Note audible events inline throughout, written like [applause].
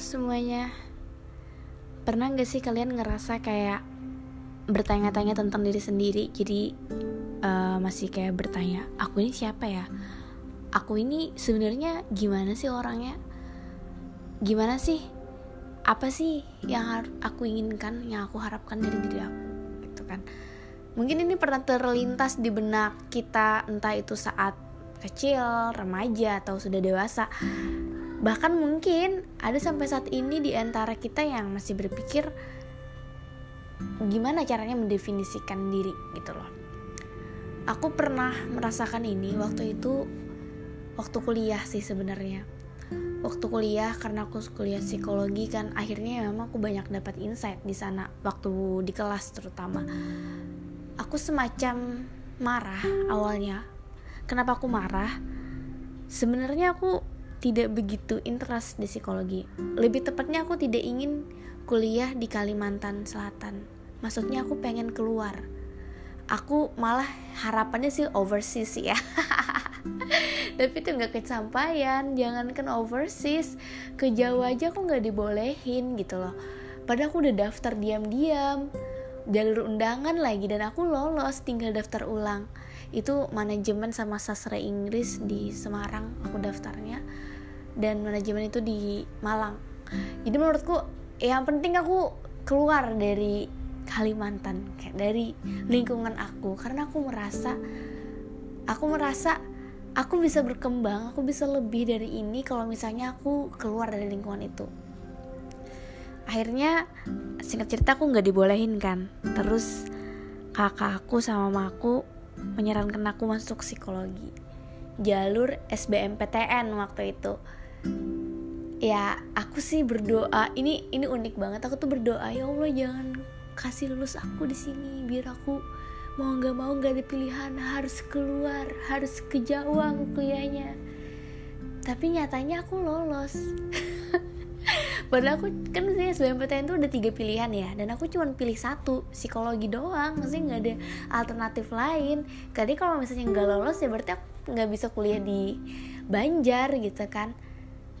Semuanya Pernah gak sih kalian ngerasa kayak Bertanya-tanya tentang diri sendiri Jadi uh, masih kayak bertanya Aku ini siapa ya? Aku ini sebenarnya gimana sih orangnya? Gimana sih? Apa sih yang aku inginkan Yang aku harapkan dari diri aku Gitu kan Mungkin ini pernah terlintas di benak kita Entah itu saat kecil, remaja, atau sudah dewasa Bahkan mungkin ada sampai saat ini di antara kita yang masih berpikir gimana caranya mendefinisikan diri gitu loh. Aku pernah merasakan ini waktu itu waktu kuliah sih sebenarnya. Waktu kuliah karena aku kuliah psikologi kan akhirnya memang aku banyak dapat insight di sana waktu di kelas terutama. Aku semacam marah awalnya. Kenapa aku marah? Sebenarnya aku tidak begitu interest di psikologi. Lebih tepatnya aku tidak ingin kuliah di Kalimantan Selatan. Maksudnya aku pengen keluar. Aku malah harapannya sih overseas ya. [laughs] Tapi itu nggak kesampaian. Jangankan overseas, ke Jawa aja aku nggak dibolehin gitu loh. Padahal aku udah daftar diam-diam, jalur undangan lagi dan aku lolos, tinggal daftar ulang. Itu manajemen sama sastra Inggris di Semarang aku daftarnya dan manajemen itu di Malang. Jadi menurutku yang penting aku keluar dari Kalimantan kayak dari lingkungan aku. Karena aku merasa aku merasa aku bisa berkembang aku bisa lebih dari ini kalau misalnya aku keluar dari lingkungan itu. Akhirnya singkat cerita aku nggak dibolehin kan. Terus kakak aku sama mamaku menyarankan aku masuk psikologi. Jalur SBMPTN waktu itu ya aku sih berdoa. Ini ini unik banget. Aku tuh berdoa ya Allah jangan kasih lulus aku di sini biar aku mau nggak mau nggak ada pilihan. Harus keluar harus ke Jawa kuliahnya. Tapi nyatanya aku lolos. [laughs] Padahal aku kan sih SBMPTN itu udah tiga pilihan ya dan aku cuma pilih satu psikologi doang. Maksudnya nggak ada alternatif lain. Jadi kalau misalnya nggak lolos ya berarti aku nggak bisa kuliah di Banjar gitu kan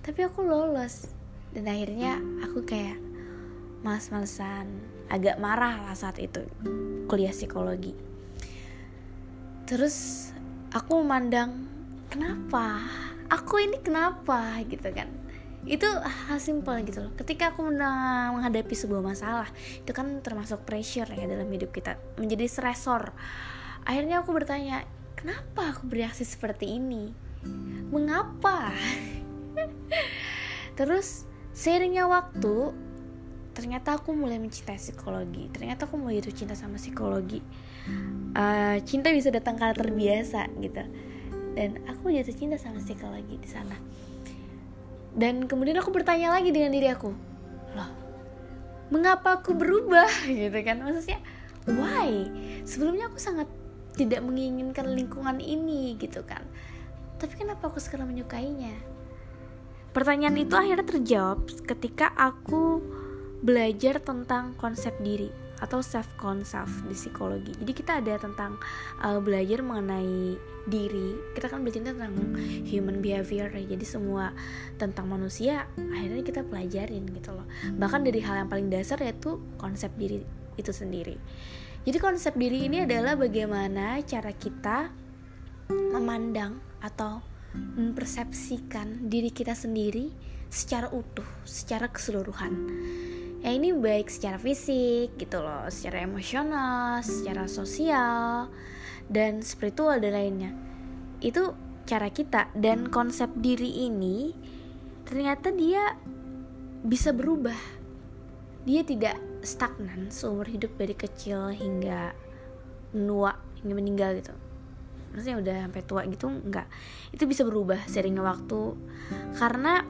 tapi aku lolos. Dan akhirnya aku kayak males-malesan. Agak marah lah saat itu kuliah psikologi. Terus aku memandang kenapa? Aku ini kenapa? Gitu kan. Itu hal simpel gitu loh. Ketika aku menghadapi sebuah masalah itu kan termasuk pressure ya dalam hidup kita menjadi stresor. Akhirnya aku bertanya kenapa aku bereaksi seperti ini? Mengapa [laughs] terus seiringnya waktu ternyata aku mulai mencintai psikologi. Ternyata aku mulai jatuh cinta sama psikologi. Uh, cinta bisa datang karena terbiasa gitu. Dan aku jatuh cinta sama psikologi di sana. Dan kemudian aku bertanya lagi dengan diri aku loh mengapa aku berubah? [laughs] Gitu kan. Maksudnya why? Sebelumnya aku sangat tidak menginginkan lingkungan ini gitu kan. Tapi kenapa aku sekarang menyukainya Pertanyaan itu akhirnya terjawab ketika aku belajar tentang konsep diri atau self concept di psikologi. Jadi kita ada tentang uh, belajar mengenai diri. Kita kan belajar tentang human behavior ya. Jadi semua tentang manusia akhirnya kita pelajarin gitu loh. Bahkan dari hal yang paling dasar yaitu konsep diri itu sendiri. Jadi konsep diri ini adalah bagaimana cara kita memandang atau mempersepsikan diri kita sendiri secara utuh, secara keseluruhan. Ya ini baik secara fisik gitu loh, secara emosional, secara sosial dan spiritual dan lainnya. Itu cara kita dan konsep diri ini ternyata dia bisa berubah. Dia tidak stagnan seumur hidup dari kecil hingga menua hingga meninggal gitu maksudnya udah sampai tua gitu enggak itu bisa berubah seringnya waktu. Karena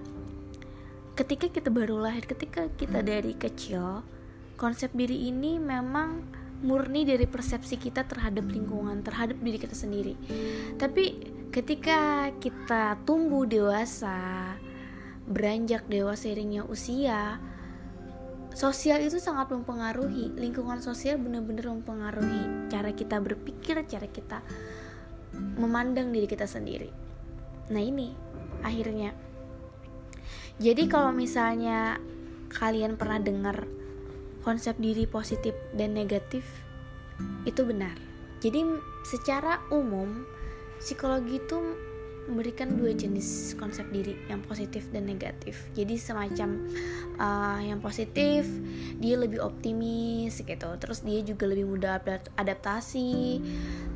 ketika kita baru lahir ketika kita dari kecil konsep diri ini memang murni dari persepsi kita terhadap lingkungan terhadap diri kita sendiri. Tapi ketika kita tumbuh dewasa beranjak dewasa seringnya usia sosial itu sangat mempengaruhi. Lingkungan sosial benar-benar mempengaruhi cara kita berpikir cara kita memandang diri kita sendiri. Nah, ini akhirnya jadi kalau misalnya kalian pernah dengar konsep diri positif dan negatif itu benar jadi secara umum psikologi itu memberikan dua jenis konsep diri yang positif dan negatif. Jadi semacam uh, yang positif dia lebih optimis gitu. Terus dia juga lebih mudah adaptasi.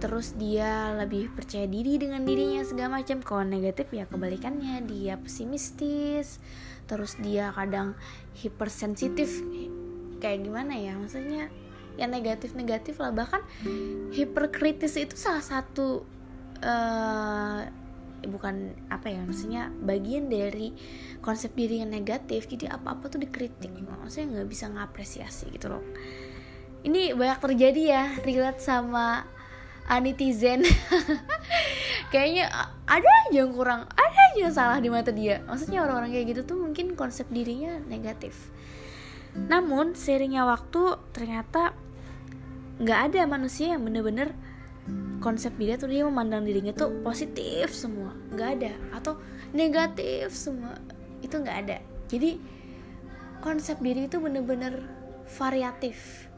Terus dia lebih percaya diri dengan dirinya segala macam. Kalau negatif ya kebalikannya. Dia pesimistis. Terus dia kadang hipersensitif. Kayak gimana ya? Maksudnya yang negatif-negatif lah. Bahkan hiperkritis itu salah satu uh, bukan apa ya maksudnya bagian dari konsep diri yang negatif jadi apa-apa tuh dikritik. Maksudnya nggak bisa ngapresiasi gitu loh. Ini banyak terjadi ya relate sama netizen [laughs] kayaknya ada aja yang kurang ada aja yang salah di mata dia. Maksudnya orang-orang kayak gitu tuh mungkin konsep dirinya negatif. Namun seiringnya waktu ternyata nggak ada manusia yang bener-bener konsep dia tuh dia memandang dirinya tuh positif semua. Nggak ada. Atau negatif semua. Itu nggak ada. Jadi konsep diri itu bener-bener variatif.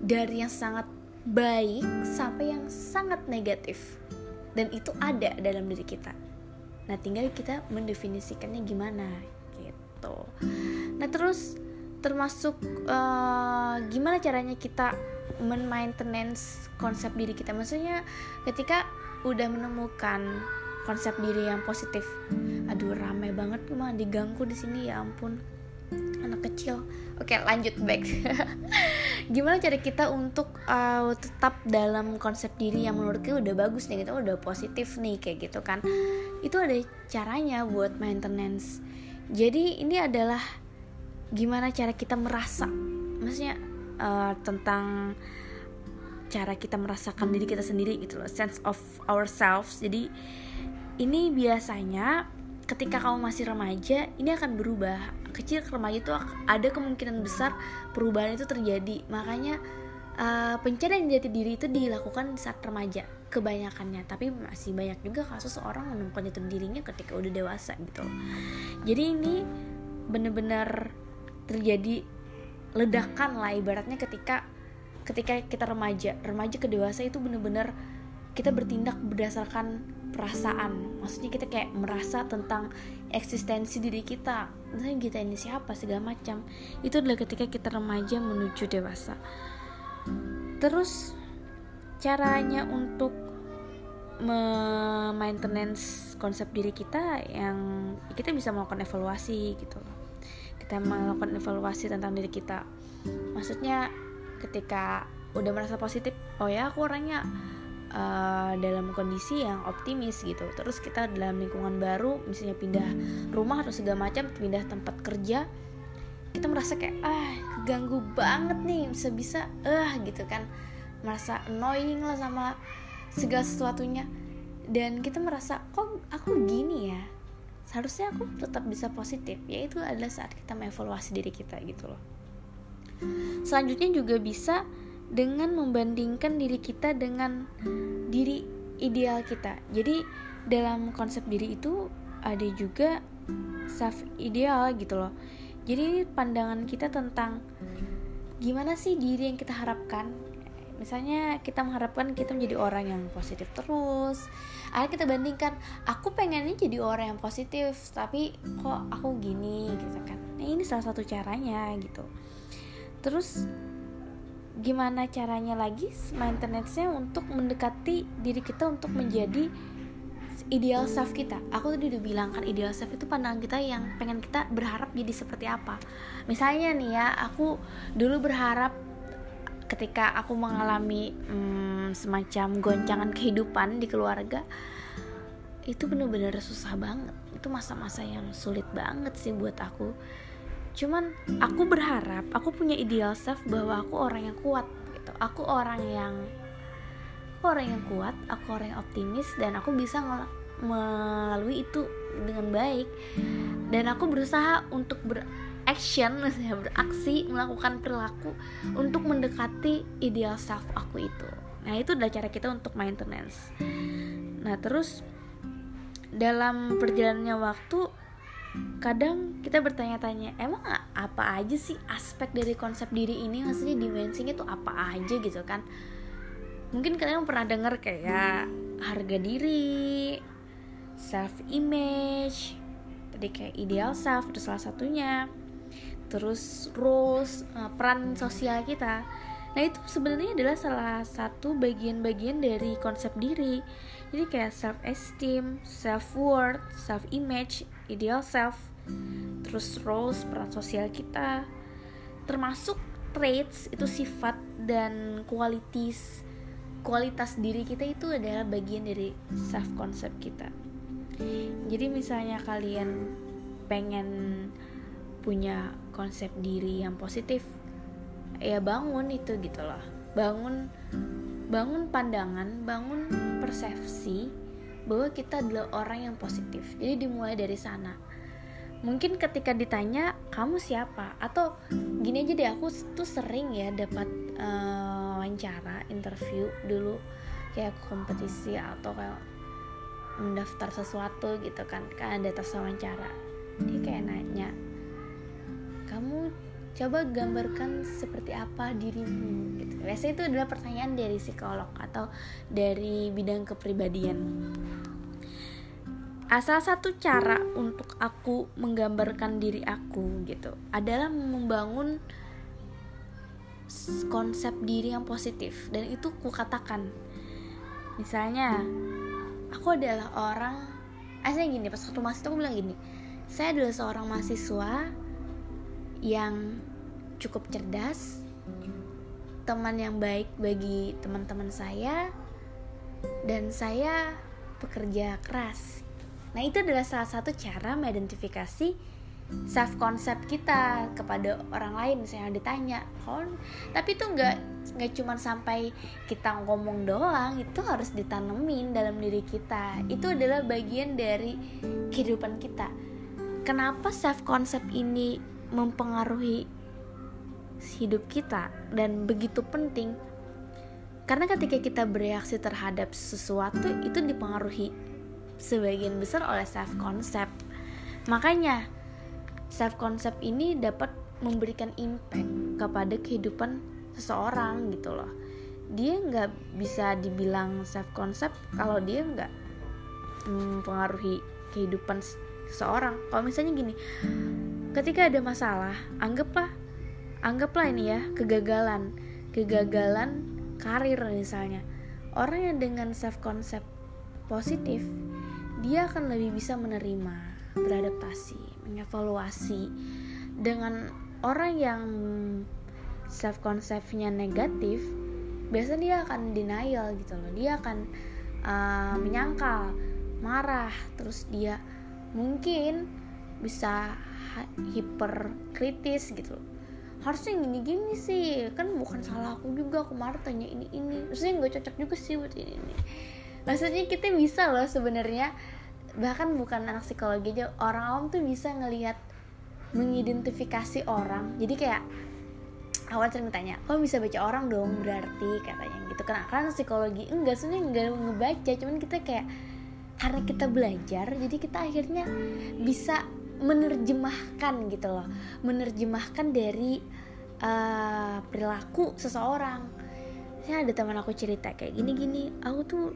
Dari yang sangat baik sampai yang sangat negatif. Dan itu ada dalam diri kita. Nah tinggal kita mendefinisikannya gimana gitu. Nah terus termasuk uh, gimana caranya kita men-maintenance konsep diri kita? Maksudnya ketika udah menemukan konsep diri yang positif aduh rame banget mah diganggu di sini ya ampun anak kecil. Oke lanjut back. [laughs] Gimana cara kita untuk uh, tetap dalam konsep diri yang menurut kita udah bagus nih kita udah positif nih kayak gitu kan? Itu ada caranya buat maintenance jadi ini adalah gimana cara kita merasa? Maksudnya uh, tentang cara kita merasakan diri kita sendiri gitu loh sense of ourselves. Jadi ini biasanya ketika kamu masih remaja ini akan berubah. Kecil ke remaja itu ada kemungkinan besar perubahan itu terjadi. Makanya uh, pencarian jati diri itu dilakukan saat remaja kebanyakannya. Tapi masih banyak juga kasus orang menemukan jati dirinya ketika udah dewasa gitu. Jadi ini bener-bener terjadi ledakan lah ibaratnya ketika ketika kita remaja. Remaja ke dewasa itu bener-bener kita bertindak berdasarkan perasaan. Maksudnya kita kayak merasa tentang eksistensi diri kita. Misalnya kita ini siapa segala macam. Itu adalah ketika kita remaja menuju dewasa. Terus caranya untuk maintenance konsep diri kita yang kita bisa melakukan evaluasi gitu. loh kita melakukan evaluasi tentang diri kita. Maksudnya ketika udah merasa positif oh ya aku orangnya uh, dalam kondisi yang optimis gitu. Terus kita dalam lingkungan baru misalnya pindah rumah atau segala macam pindah tempat kerja kita merasa kayak ah keganggu banget nih bisa bisa eh uh, gitu kan. Merasa annoying lah sama segala sesuatunya. Dan kita merasa kok aku gini ya seharusnya aku tetap bisa positif yaitu adalah saat kita mengevaluasi diri kita gitu loh. Selanjutnya juga bisa dengan membandingkan diri kita dengan diri ideal kita. Jadi dalam konsep diri itu ada juga self ideal gitu loh. Jadi pandangan kita tentang gimana sih diri yang kita harapkan misalnya kita mengharapkan kita menjadi orang yang positif terus akhirnya kita bandingkan aku pengennya jadi orang yang positif tapi kok aku gini gitu kan. Nah ini salah satu caranya gitu. Terus gimana caranya lagi maintenance-nya untuk mendekati diri kita untuk menjadi ideal self kita? Aku tadi udah bilang kan ideal self itu pandangan kita yang pengen kita berharap jadi seperti apa. Misalnya nih ya aku dulu berharap ketika aku mengalami hmm, semacam goncangan kehidupan di keluarga itu bener-bener susah banget. Itu masa-masa yang sulit banget sih buat aku. Cuman aku berharap aku punya ideal self bahwa aku orang yang kuat gitu. Aku orang yang aku orang yang kuat aku orang yang optimis dan aku bisa melalui itu dengan baik. Dan aku berusaha untuk ber action ya beraksi melakukan perilaku untuk mendekati ideal self aku itu. Nah itu adalah cara kita untuk maintenance. Nah terus dalam perjalanannya waktu kadang kita bertanya-tanya emang apa aja sih aspek dari konsep diri ini? Maksudnya dimensinya tuh apa aja? Gitu kan. Mungkin kalian pernah denger kayak harga diri self image tadi kayak ideal self itu salah satunya terus roles eh, peran sosial kita. Nah itu sebenarnya adalah salah satu bagian-bagian dari konsep diri. Jadi kayak self esteem self worth self image ideal self terus roles peran sosial kita. Termasuk traits itu sifat dan kualitas kualitas diri kita itu adalah bagian dari self concept kita. Jadi misalnya kalian pengen punya konsep diri yang positif ya bangun itu gitu loh. Bangun bangun pandangan bangun persepsi bahwa kita adalah orang yang positif. Jadi dimulai dari sana. Mungkin ketika ditanya kamu siapa? Atau gini aja deh aku tuh sering ya dapat uh, wawancara interview dulu kayak kompetisi atau kayak mendaftar sesuatu gitu kan kan ada tes wawancara. Dia kayak nanya kamu coba gambarkan seperti apa dirimu gitu. Biasanya itu adalah pertanyaan dari psikolog atau dari bidang kepribadian. Ah, salah satu cara untuk aku menggambarkan diri aku gitu adalah membangun konsep diri yang positif. Dan itu ku katakan misalnya aku adalah orang aslinya gini pas waktu masih aku bilang gini saya adalah seorang mahasiswa yang cukup cerdas teman yang baik bagi teman-teman saya dan saya pekerja keras. Nah itu adalah salah satu cara mengidentifikasi self concept kita kepada orang lain. Misalnya ditanya oh tapi itu nggak nggak cuma sampai kita ngomong doang itu harus ditanemin dalam diri kita. Itu adalah bagian dari kehidupan kita. Kenapa self concept ini mempengaruhi hidup kita dan begitu penting karena ketika kita bereaksi terhadap sesuatu itu dipengaruhi sebagian besar oleh self concept. Makanya self concept ini dapat memberikan impact kepada kehidupan seseorang gitu loh. Dia nggak bisa dibilang self concept kalau dia nggak mempengaruhi kehidupan seseorang. Kalau misalnya gini, ketika ada masalah, anggaplah anggaplah ini ya kegagalan, kegagalan karir misalnya. Orang yang dengan self concept positif dia akan lebih bisa menerima, beradaptasi, mengevaluasi dengan orang yang self conceptnya negatif, biasanya dia akan denial gitu loh. Dia akan uh, menyangkal, marah, terus dia mungkin bisa hiperkritis gitu. Loh harusnya gini-gini sih kan bukan salah aku juga kemarin tanya ini ini. Maksudnya nggak cocok juga sih buat ini ini. Maksudnya kita bisa loh sebenarnya bahkan bukan anak psikologi aja orang awam tuh bisa ngelihat mengidentifikasi orang. Jadi kayak awal sering tanya kok bisa baca orang dong berarti katanya gitu kan. Karena psikologi enggak sebenarnya enggak ngebaca cuman kita kayak karena kita belajar jadi kita akhirnya bisa menerjemahkan gitu loh. Menerjemahkan dari uh, perilaku seseorang. Saya ada teman aku cerita kayak gini gini aku tuh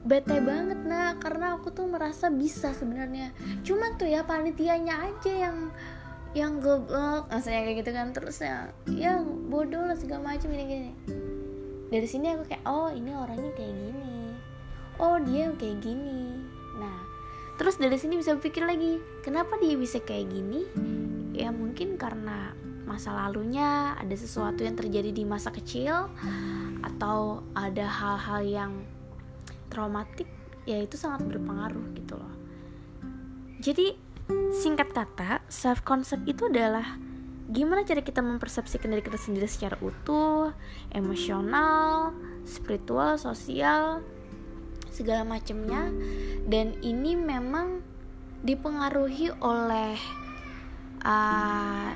bete banget nah karena aku tuh merasa bisa sebenarnya. Cuman tuh ya panitianya aja yang yang goblok maksudnya kayak gitu kan. Terus ya ya bodoh lah segala macam ini gini dari sini aku kayak oh ini orangnya kayak gini. Oh dia kayak gini terus dari sini bisa pikir lagi kenapa dia bisa kayak gini? Ya mungkin karena masa lalunya ada sesuatu yang terjadi di masa kecil atau ada hal-hal yang traumatik ya itu sangat berpengaruh gitu loh. Jadi singkat kata self concept itu adalah gimana cara kita mempersepsikan diri kita sendiri secara utuh emosional spiritual sosial segala macamnya dan ini memang dipengaruhi oleh uh,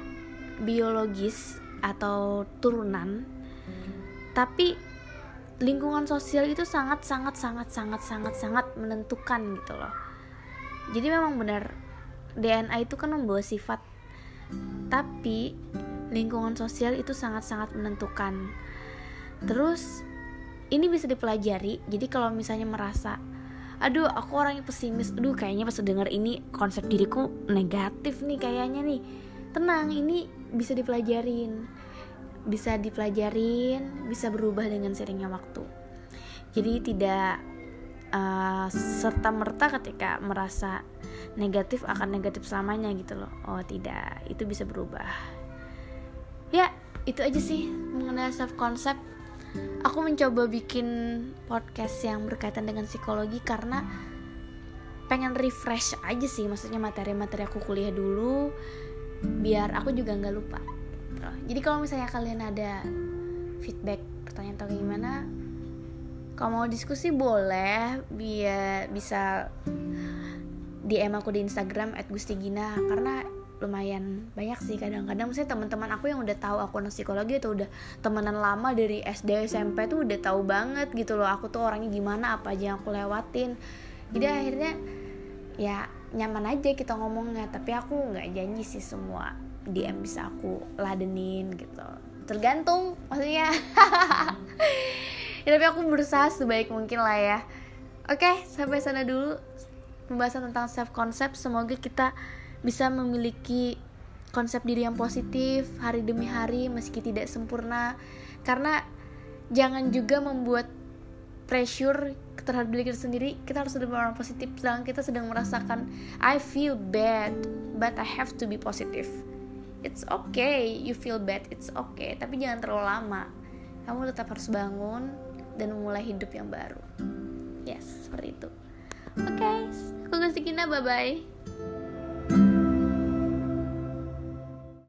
biologis atau turunan. Tapi lingkungan sosial itu sangat sangat sangat sangat sangat sangat menentukan gitu loh. Jadi memang benar DNA itu kan membawa sifat. Tapi lingkungan sosial itu sangat-sangat menentukan. Terus ini bisa dipelajari. Jadi kalau misalnya merasa aduh aku orangnya pesimis. Aduh kayaknya pas denger ini konsep diriku negatif nih kayaknya nih. Tenang ini bisa dipelajarin. Bisa dipelajarin bisa berubah dengan seringnya waktu. Jadi tidak uh, serta merta ketika merasa negatif akan negatif selamanya gitu loh. Oh tidak. Itu bisa berubah. Ya itu aja sih mengenai self concept aku mencoba bikin podcast yang berkaitan dengan psikologi karena pengen refresh aja sih maksudnya materi-materi aku kuliah dulu biar aku juga nggak lupa jadi kalau misalnya kalian ada feedback pertanyaan atau gimana kalau mau diskusi boleh biar bisa DM aku di Instagram @gustigina karena lumayan banyak sih kadang-kadang. Saya teman-teman aku yang udah tahu aku anak psikologi atau udah temenan lama dari SD SMP tuh udah tahu banget gitu loh aku tuh orangnya gimana apa aja yang aku lewatin. Jadi akhirnya ya nyaman aja kita ngomongnya tapi aku nggak janji sih semua DM bisa aku ladenin gitu. Tergantung maksudnya. [laughs] Ya tapi aku berusaha sebaik mungkin lah ya. Oke sampai sana dulu pembahasan tentang self concept semoga kita bisa memiliki konsep diri yang positif hari demi hari meski tidak sempurna. Karena jangan juga membuat pressure terhadap diri kita sendiri. Kita harus lebih orang positif. Sedangkan kita sedang merasakan I feel bad but I have to be positive. It's okay you feel bad it's okay. Tapi jangan terlalu lama. Kamu tetap harus bangun dan memulai hidup yang baru. Yes seperti itu. Oke okay, aku Gustikina bye bye